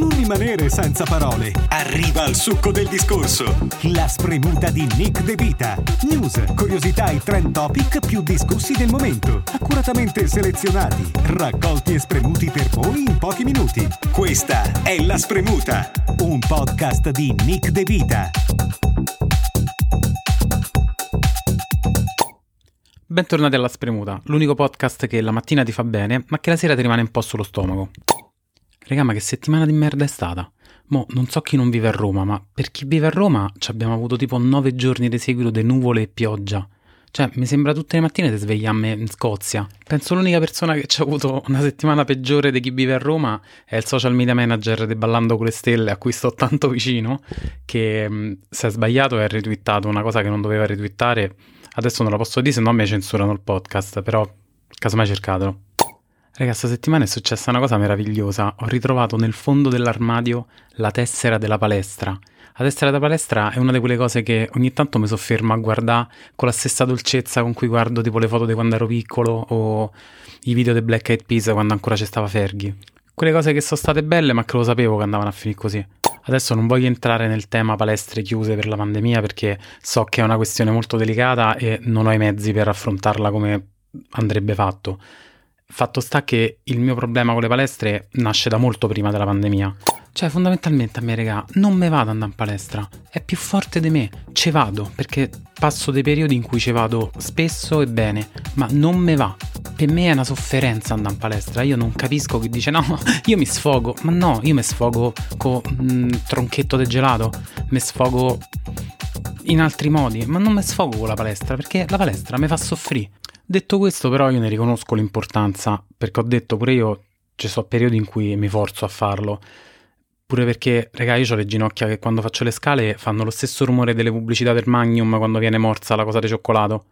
Non rimanere senza parole. Arriva al succo del discorso. La spremuta di Nick De Vita. News, curiosità e trend topic più discussi del momento. Accuratamente selezionati, raccolti e spremuti per voi in pochi minuti. Questa è La Spremuta, un podcast di Nick De Vita. Bentornati alla Spremuta, l'unico podcast che la mattina ti fa bene, ma che la sera ti rimane un po' sullo stomaco. Regà, ma che settimana di merda è stata? Mo, non so chi non vive a Roma, ma per chi vive a Roma ci abbiamo avuto tipo nove giorni di seguito di nuvole e pioggia. Cioè, mi sembra tutte le mattine di svegliarmi in Scozia. Penso l'unica persona che ci ha avuto una settimana peggiore di chi vive a Roma è il social media manager di Ballando con le Stelle, a cui sto tanto vicino, che mh, si è sbagliato e ha retweetato una cosa che non doveva retweetare Adesso non la posso dire, se no mi censurano il podcast, però casomai cercatelo. Raga, questa settimana è successa una cosa meravigliosa. Ho ritrovato nel fondo dell'armadio la tessera della palestra. La tessera della palestra è una di quelle cose che ogni tanto mi soffermo a guardare con la stessa dolcezza con cui guardo tipo le foto di quando ero piccolo o i video dei Black Eyed Peas quando ancora c'è stava Fergie. Quelle cose che sono state belle ma che lo sapevo che andavano a finire così. Adesso non voglio entrare nel tema palestre chiuse per la pandemia perché so che è una questione molto delicata e non ho i mezzi per affrontarla come andrebbe fatto. Fatto sta che il mio problema con le palestre nasce da molto prima della pandemia. Cioè, fondamentalmente a me, regà, non me vado ad andare in palestra. È più forte di me. Ce vado, perché passo dei periodi in cui ci vado spesso e bene, ma non me va. Per me è una sofferenza andare in palestra. Io non capisco chi dice no, io mi sfogo. Ma no, io mi sfogo con un mm, tronchetto di gelato. Mi sfogo in altri modi, ma non mi sfogo con la palestra, perché la palestra mi fa soffrire. Detto questo, però, io ne riconosco l'importanza, perché ho detto pure io ci sono periodi in cui mi forzo a farlo. Pure perché, raga, io ho le ginocchia che quando faccio le scale fanno lo stesso rumore delle pubblicità del Magnum quando viene morsa la cosa di cioccolato.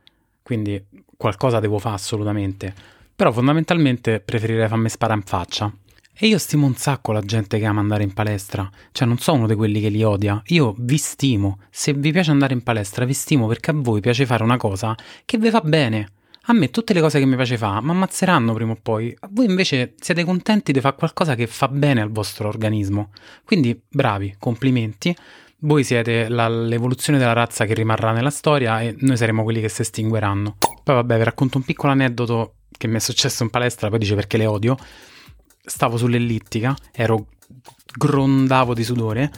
Quindi qualcosa devo fare assolutamente. Però fondamentalmente preferirei farmi sparare in faccia. E io stimo un sacco la gente che ama andare in palestra. Cioè, non sono uno di quelli che li odia. Io vi stimo. Se vi piace andare in palestra, vi stimo perché a voi piace fare una cosa che vi va bene. A me tutte le cose che mi piace fare mi ammazzeranno prima o poi. Voi invece siete contenti di fare qualcosa che fa bene al vostro organismo. Quindi bravi, complimenti. Voi siete la, l'evoluzione della razza che rimarrà nella storia e noi saremo quelli che si estingueranno. Poi vabbè, vi racconto un piccolo aneddoto che mi è successo in palestra, poi dice perché le odio. Stavo sull'ellittica, ero grondavo di sudore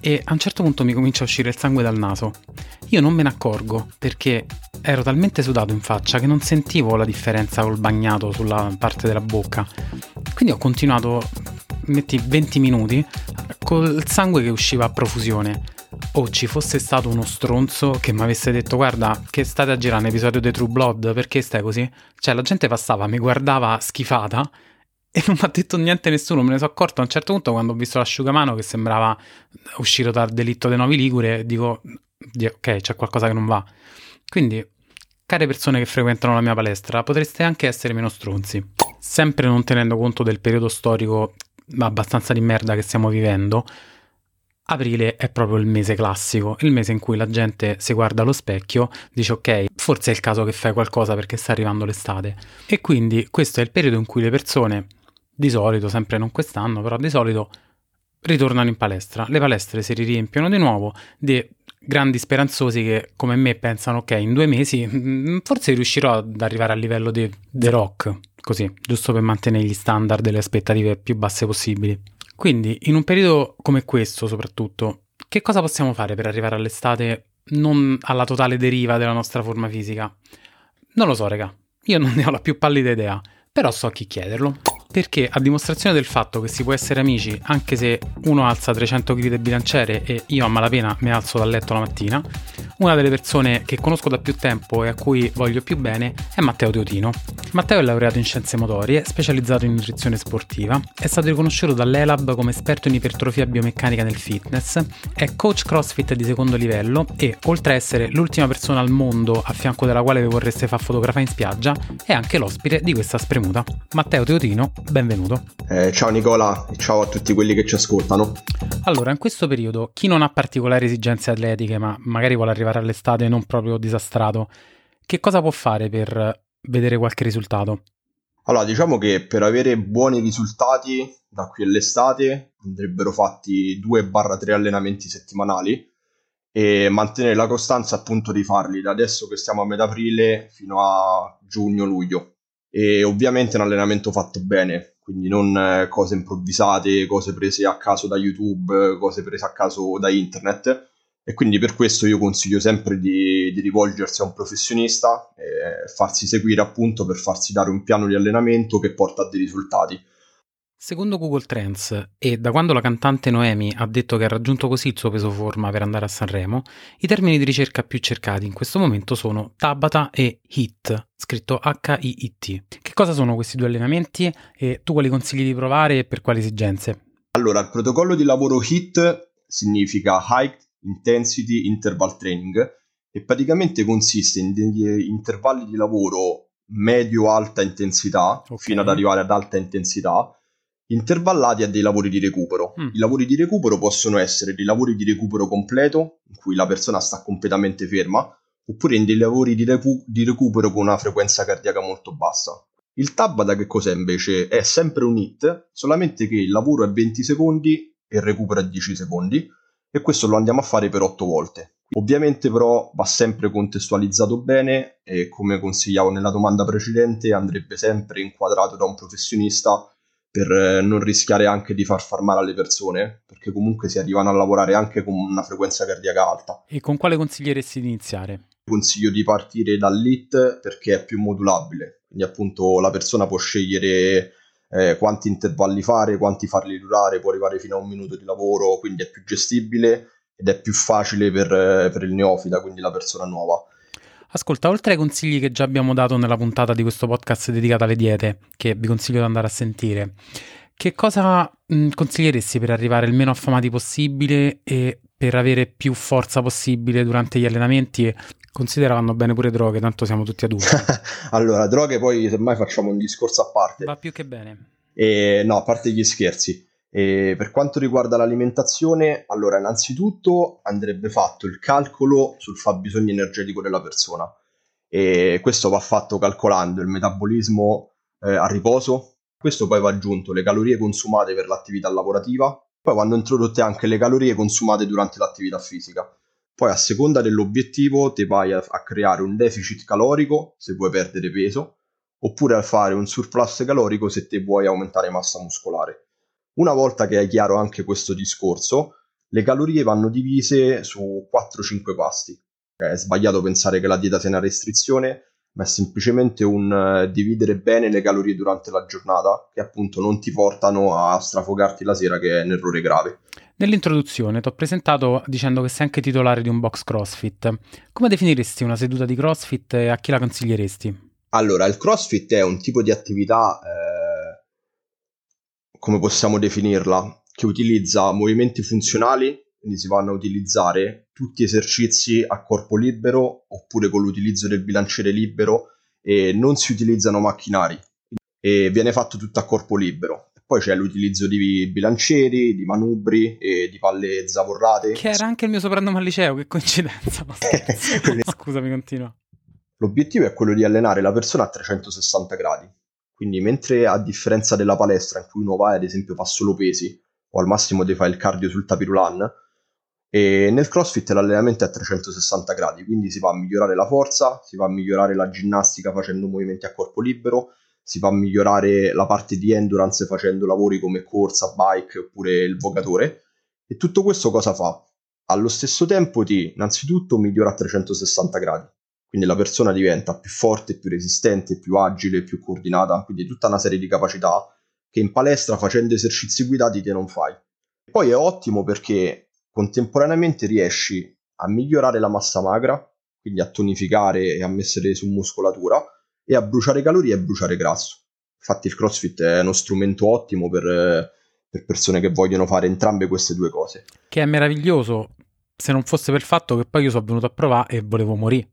e a un certo punto mi comincia a uscire il sangue dal naso. Io non me ne accorgo perché ero talmente sudato in faccia che non sentivo la differenza col bagnato sulla parte della bocca. Quindi ho continuato, metti 20 minuti, col sangue che usciva a profusione. O ci fosse stato uno stronzo che mi avesse detto guarda che state a girare un episodio di True Blood, perché stai così? Cioè la gente passava, mi guardava schifata e non mi ha detto niente nessuno, me ne sono accorto a un certo punto quando ho visto l'asciugamano che sembrava uscire dal delitto dei Novi Ligure, dico, ok, c'è qualcosa che non va. Quindi, care persone che frequentano la mia palestra, potreste anche essere meno stronzi, sempre non tenendo conto del periodo storico abbastanza di merda che stiamo vivendo. Aprile è proprio il mese classico, il mese in cui la gente si guarda allo specchio, dice ok, forse è il caso che fai qualcosa perché sta arrivando l'estate. E quindi questo è il periodo in cui le persone di solito, sempre non quest'anno, però di solito ritornano in palestra. Le palestre si riempiono di nuovo di grandi speranzosi che come me pensano ok in due mesi mm, forse riuscirò ad arrivare al livello di The Rock così giusto per mantenere gli standard e le aspettative più basse possibili. Quindi in un periodo come questo soprattutto che cosa possiamo fare per arrivare all'estate non alla totale deriva della nostra forma fisica? Non lo so raga. Io non ne ho la più pallida idea però so a chi chiederlo perché a dimostrazione del fatto che si può essere amici anche se uno alza 300 kg di bilanciere e io a malapena mi alzo dal letto la mattina, una delle persone che conosco da più tempo e a cui voglio più bene è Matteo Teotino. Matteo è laureato in scienze motorie, specializzato in nutrizione sportiva, è stato riconosciuto dall'ELAB come esperto in ipertrofia biomeccanica nel fitness, è coach CrossFit di secondo livello e, oltre a essere l'ultima persona al mondo a fianco della quale vi vorreste far fotografare in spiaggia, è anche l'ospite di questa spremuta. Matteo Teotino, benvenuto. Eh, ciao Nicola, ciao a tutti quelli che ci ascoltano. Allora, in questo periodo, chi non ha particolari esigenze atletiche, ma magari vuole arrivare all'estate non proprio disastrato, che cosa può fare per vedere qualche risultato? Allora, diciamo che per avere buoni risultati da qui all'estate andrebbero fatti 2-3 allenamenti settimanali e mantenere la costanza appunto di farli da adesso che stiamo a metà aprile fino a giugno-luglio e ovviamente un allenamento fatto bene, quindi non eh, cose improvvisate, cose prese a caso da YouTube, cose prese a caso da internet. E quindi per questo io consiglio sempre di, di rivolgersi a un professionista e farsi seguire appunto per farsi dare un piano di allenamento che porta a dei risultati Secondo Google Trends, e da quando la cantante Noemi ha detto che ha raggiunto così il suo peso forma per andare a Sanremo, i termini di ricerca più cercati in questo momento sono Tabata e HIT, scritto H-I-I-T. Che cosa sono questi due allenamenti e tu quali consigli di provare e per quali esigenze? Allora, il protocollo di lavoro HIT significa High Intensity Interval Training e praticamente consiste in degli intervalli di lavoro medio-alta intensità okay. fino ad arrivare ad alta intensità intervallati a dei lavori di recupero. Mm. I lavori di recupero possono essere dei lavori di recupero completo, in cui la persona sta completamente ferma, oppure in dei lavori di, recu- di recupero con una frequenza cardiaca molto bassa. Il Tabata che cos'è invece? È sempre un hit, solamente che il lavoro è 20 secondi e il recupero è 10 secondi, e questo lo andiamo a fare per 8 volte. Ovviamente però va sempre contestualizzato bene e come consigliavo nella domanda precedente andrebbe sempre inquadrato da un professionista per eh, non rischiare anche di far far male alle persone, perché comunque si arrivano a lavorare anche con una frequenza cardiaca alta. E con quale consiglieresti di iniziare? Consiglio di partire dall'IT perché è più modulabile, quindi appunto la persona può scegliere eh, quanti intervalli fare, quanti farli durare, può arrivare fino a un minuto di lavoro, quindi è più gestibile ed è più facile per, eh, per il neofita, quindi la persona nuova. Ascolta, oltre ai consigli che già abbiamo dato nella puntata di questo podcast dedicata alle diete, che vi consiglio di andare a sentire, che cosa mh, consiglieresti per arrivare il meno affamati possibile e per avere più forza possibile durante gli allenamenti? Considera vanno bene pure droghe, tanto siamo tutti adulti. allora, droghe poi semmai facciamo un discorso a parte. Va più che bene. E, no, a parte gli scherzi. E per quanto riguarda l'alimentazione, allora innanzitutto andrebbe fatto il calcolo sul fabbisogno energetico della persona e questo va fatto calcolando il metabolismo eh, a riposo, questo poi va aggiunto le calorie consumate per l'attività lavorativa, poi vanno introdotte anche le calorie consumate durante l'attività fisica. Poi a seconda dell'obiettivo ti vai a, a creare un deficit calorico se vuoi perdere peso, oppure a fare un surplus calorico se ti vuoi aumentare massa muscolare. Una volta che hai chiaro anche questo discorso, le calorie vanno divise su 4-5 pasti. È sbagliato pensare che la dieta sia una restrizione, ma è semplicemente un uh, dividere bene le calorie durante la giornata, che appunto non ti portano a strafogarti la sera, che è un errore grave. Nell'introduzione ti ho presentato dicendo che sei anche titolare di un box CrossFit. Come definiresti una seduta di CrossFit e a chi la consiglieresti? Allora, il CrossFit è un tipo di attività eh, come possiamo definirla, che utilizza movimenti funzionali, quindi si vanno a utilizzare tutti esercizi a corpo libero oppure con l'utilizzo del bilanciere libero e non si utilizzano macchinari e viene fatto tutto a corpo libero. Poi c'è l'utilizzo di bilancieri, di manubri e di palle zavorrate. Che era anche il mio soprannome al liceo, che coincidenza. Scusami, continua. L'obiettivo è quello di allenare la persona a 360 gradi quindi mentre a differenza della palestra in cui uno va ad esempio fa solo pesi o al massimo ti fa il cardio sul tapirulan, e nel CrossFit l'allenamento è a 360 gradi, quindi si va a migliorare la forza, si va a migliorare la ginnastica facendo movimenti a corpo libero, si va a migliorare la parte di endurance facendo lavori come corsa, bike oppure il vogatore. E tutto questo cosa fa? Allo stesso tempo ti innanzitutto migliora a 360 gradi, quindi la persona diventa più forte, più resistente, più agile, più coordinata, quindi tutta una serie di capacità che in palestra facendo esercizi guidati te non fai. Poi è ottimo perché contemporaneamente riesci a migliorare la massa magra, quindi a tonificare e a mettere su muscolatura, e a bruciare calorie e bruciare grasso. Infatti il CrossFit è uno strumento ottimo per, per persone che vogliono fare entrambe queste due cose. Che è meraviglioso se non fosse per il fatto che poi io sono venuto a provare e volevo morire.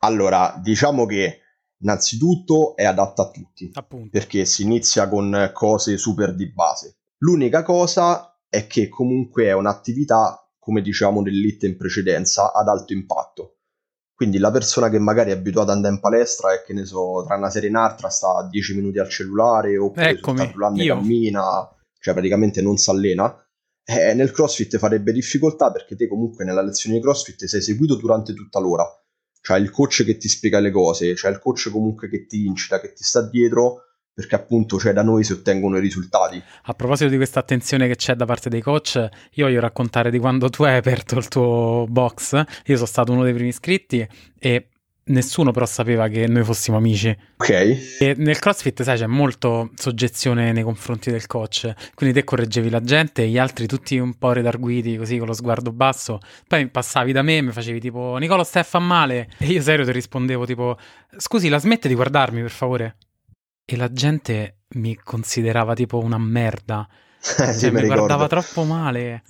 Allora, diciamo che innanzitutto è adatta a tutti, Appunto. perché si inizia con cose super di base. L'unica cosa è che comunque è un'attività, come dicevamo nell'it in precedenza, ad alto impatto. Quindi la persona che magari è abituata ad andare in palestra e che ne so, tra una serie e un'altra sta 10 minuti al cellulare oppure Eccomi, sul io. cammina, cioè praticamente non si allena, eh, nel CrossFit farebbe difficoltà perché te comunque nella lezione di CrossFit sei seguito durante tutta l'ora. C'hai il coach che ti spiega le cose, c'è il coach comunque che ti incita, che ti sta dietro, perché appunto cioè, da noi si ottengono i risultati. A proposito di questa attenzione che c'è da parte dei coach, io voglio raccontare di quando tu hai aperto il tuo box. Io sono stato uno dei primi iscritti e nessuno però sapeva che noi fossimo amici. Ok? E nel CrossFit, sai, c'è molto soggezione nei confronti del coach. Quindi te correggevi la gente e gli altri tutti un po' redarguiti, così con lo sguardo basso. Poi passavi da me e mi facevi tipo Nicolo stai a fa male. E io serio ti rispondevo tipo scusi, la smette di guardarmi per favore? E la gente mi considerava tipo una merda. Eh, sì, mi mi guardava ricordo. troppo male.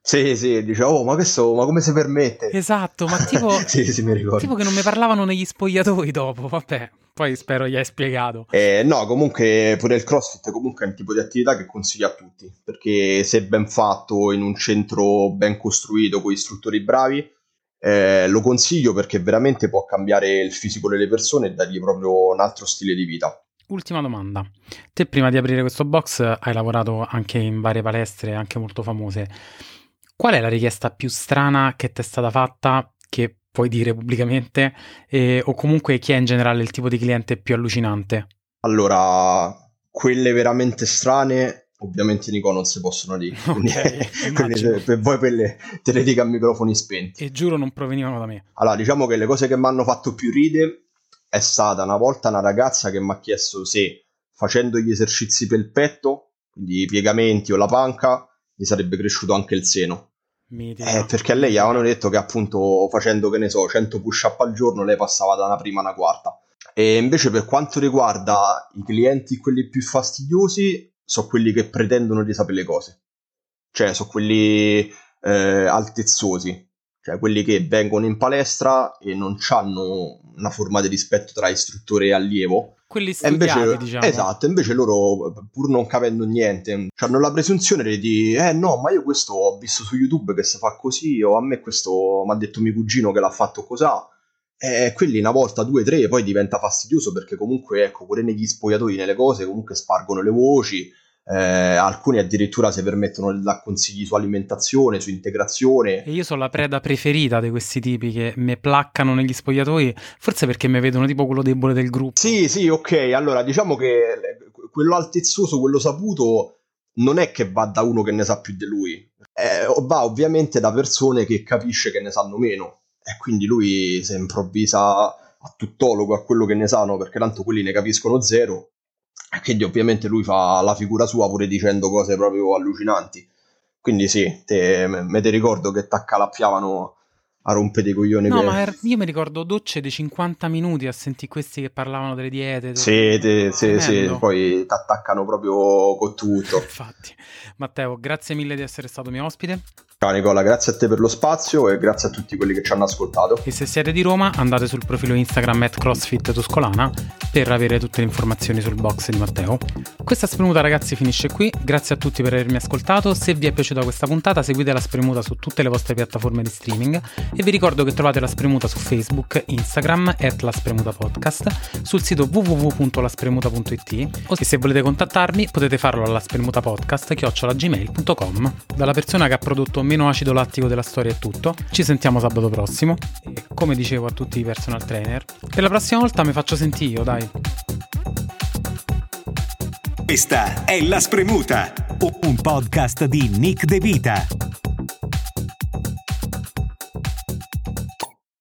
Sì, sì, dicevo, oh, ma questo, ma come si permette? Esatto, ma tipo, sì, sì, mi ricordo. tipo che non mi parlavano negli spogliatoi dopo. Vabbè, poi spero gli hai spiegato. Eh, no, comunque pure il CrossFit comunque è un tipo di attività che consiglio a tutti, perché se ben fatto in un centro ben costruito con istruttori bravi, eh, lo consiglio perché veramente può cambiare il fisico delle persone e dargli proprio un altro stile di vita. Ultima domanda. Te prima di aprire questo box hai lavorato anche in varie palestre, anche molto famose. Qual è la richiesta più strana che ti è stata fatta, che puoi dire pubblicamente, e- o comunque chi è in generale il tipo di cliente più allucinante? Allora, quelle veramente strane, ovviamente Nico non si possono dire, quindi, Ok, quindi immagino. se- per voi quelle te le dico a microfoni spenti. E giuro non provenivano da me. Allora, diciamo che le cose che mi hanno fatto più ridere è stata una volta una ragazza che mi ha chiesto se facendo gli esercizi per il petto, quindi i piegamenti o la panca, gli sarebbe cresciuto anche il seno. Eh, perché a lei avevano detto che appunto facendo, che ne so, 100 push-up al giorno lei passava da una prima a una quarta. E invece per quanto riguarda i clienti, quelli più fastidiosi, sono quelli che pretendono di sapere le cose. Cioè, sono quelli eh, altezzosi, cioè quelli che vengono in palestra e non hanno una forma di rispetto tra istruttore e allievo. Quelli studiati, invece, diciamo. esatto, invece loro, pur non capendo niente, hanno la presunzione di eh no, ma io questo ho visto su YouTube che si fa così, o a me questo mi ha detto mio cugino che l'ha fatto così. E quelli una volta, due, tre, poi diventa fastidioso perché comunque, ecco, pure negli spogliatoi, nelle cose, comunque spargono le voci. Eh, alcuni addirittura si permettono di dare consigli su alimentazione, su integrazione. E io sono la preda preferita di questi tipi che mi placcano negli spogliatoi, forse perché mi vedono tipo quello debole del gruppo. Sì, sì, ok. Allora, diciamo che quello altezzoso, quello saputo, non è che va da uno che ne sa più di lui. Eh, va ovviamente da persone che capisce che ne sanno meno. E quindi lui si improvvisa a tuttologo a quello che ne sanno, perché tanto quelli ne capiscono zero. Quindi ovviamente lui fa la figura sua pure dicendo cose proprio allucinanti. Quindi sì, te, me te ricordo che t'accalappiavano a rompere i coglioni. No, per- ma er- io mi ricordo docce di 50 minuti a sentire questi che parlavano delle diete. Sì, te- sì, sì, poi ti attaccano proprio con tutto. Infatti. Matteo, grazie mille di essere stato mio ospite. Ciao Nicola, grazie a te per lo spazio e grazie a tutti quelli che ci hanno ascoltato. E se siete di Roma, andate sul profilo Instagram at CrossFit Tuscolana per avere tutte le informazioni sul box di Matteo. Questa spremuta, ragazzi, finisce qui. Grazie a tutti per avermi ascoltato. Se vi è piaciuta questa puntata, seguite la spremuta su tutte le vostre piattaforme di streaming. E vi ricordo che trovate la spremuta su Facebook, Instagram, at la spremuta podcast, sul sito www.laspremuta.it. O se volete contattarmi, potete farlo alla spremutapodcast chiocciolagmail.com. Dalla persona che ha prodotto meno acido lattico della storia è tutto. Ci sentiamo sabato prossimo. E come dicevo a tutti i personal trainer, per la prossima volta mi faccio sentire io, dai. Questa è La Spremuta, un podcast di Nick De Vita.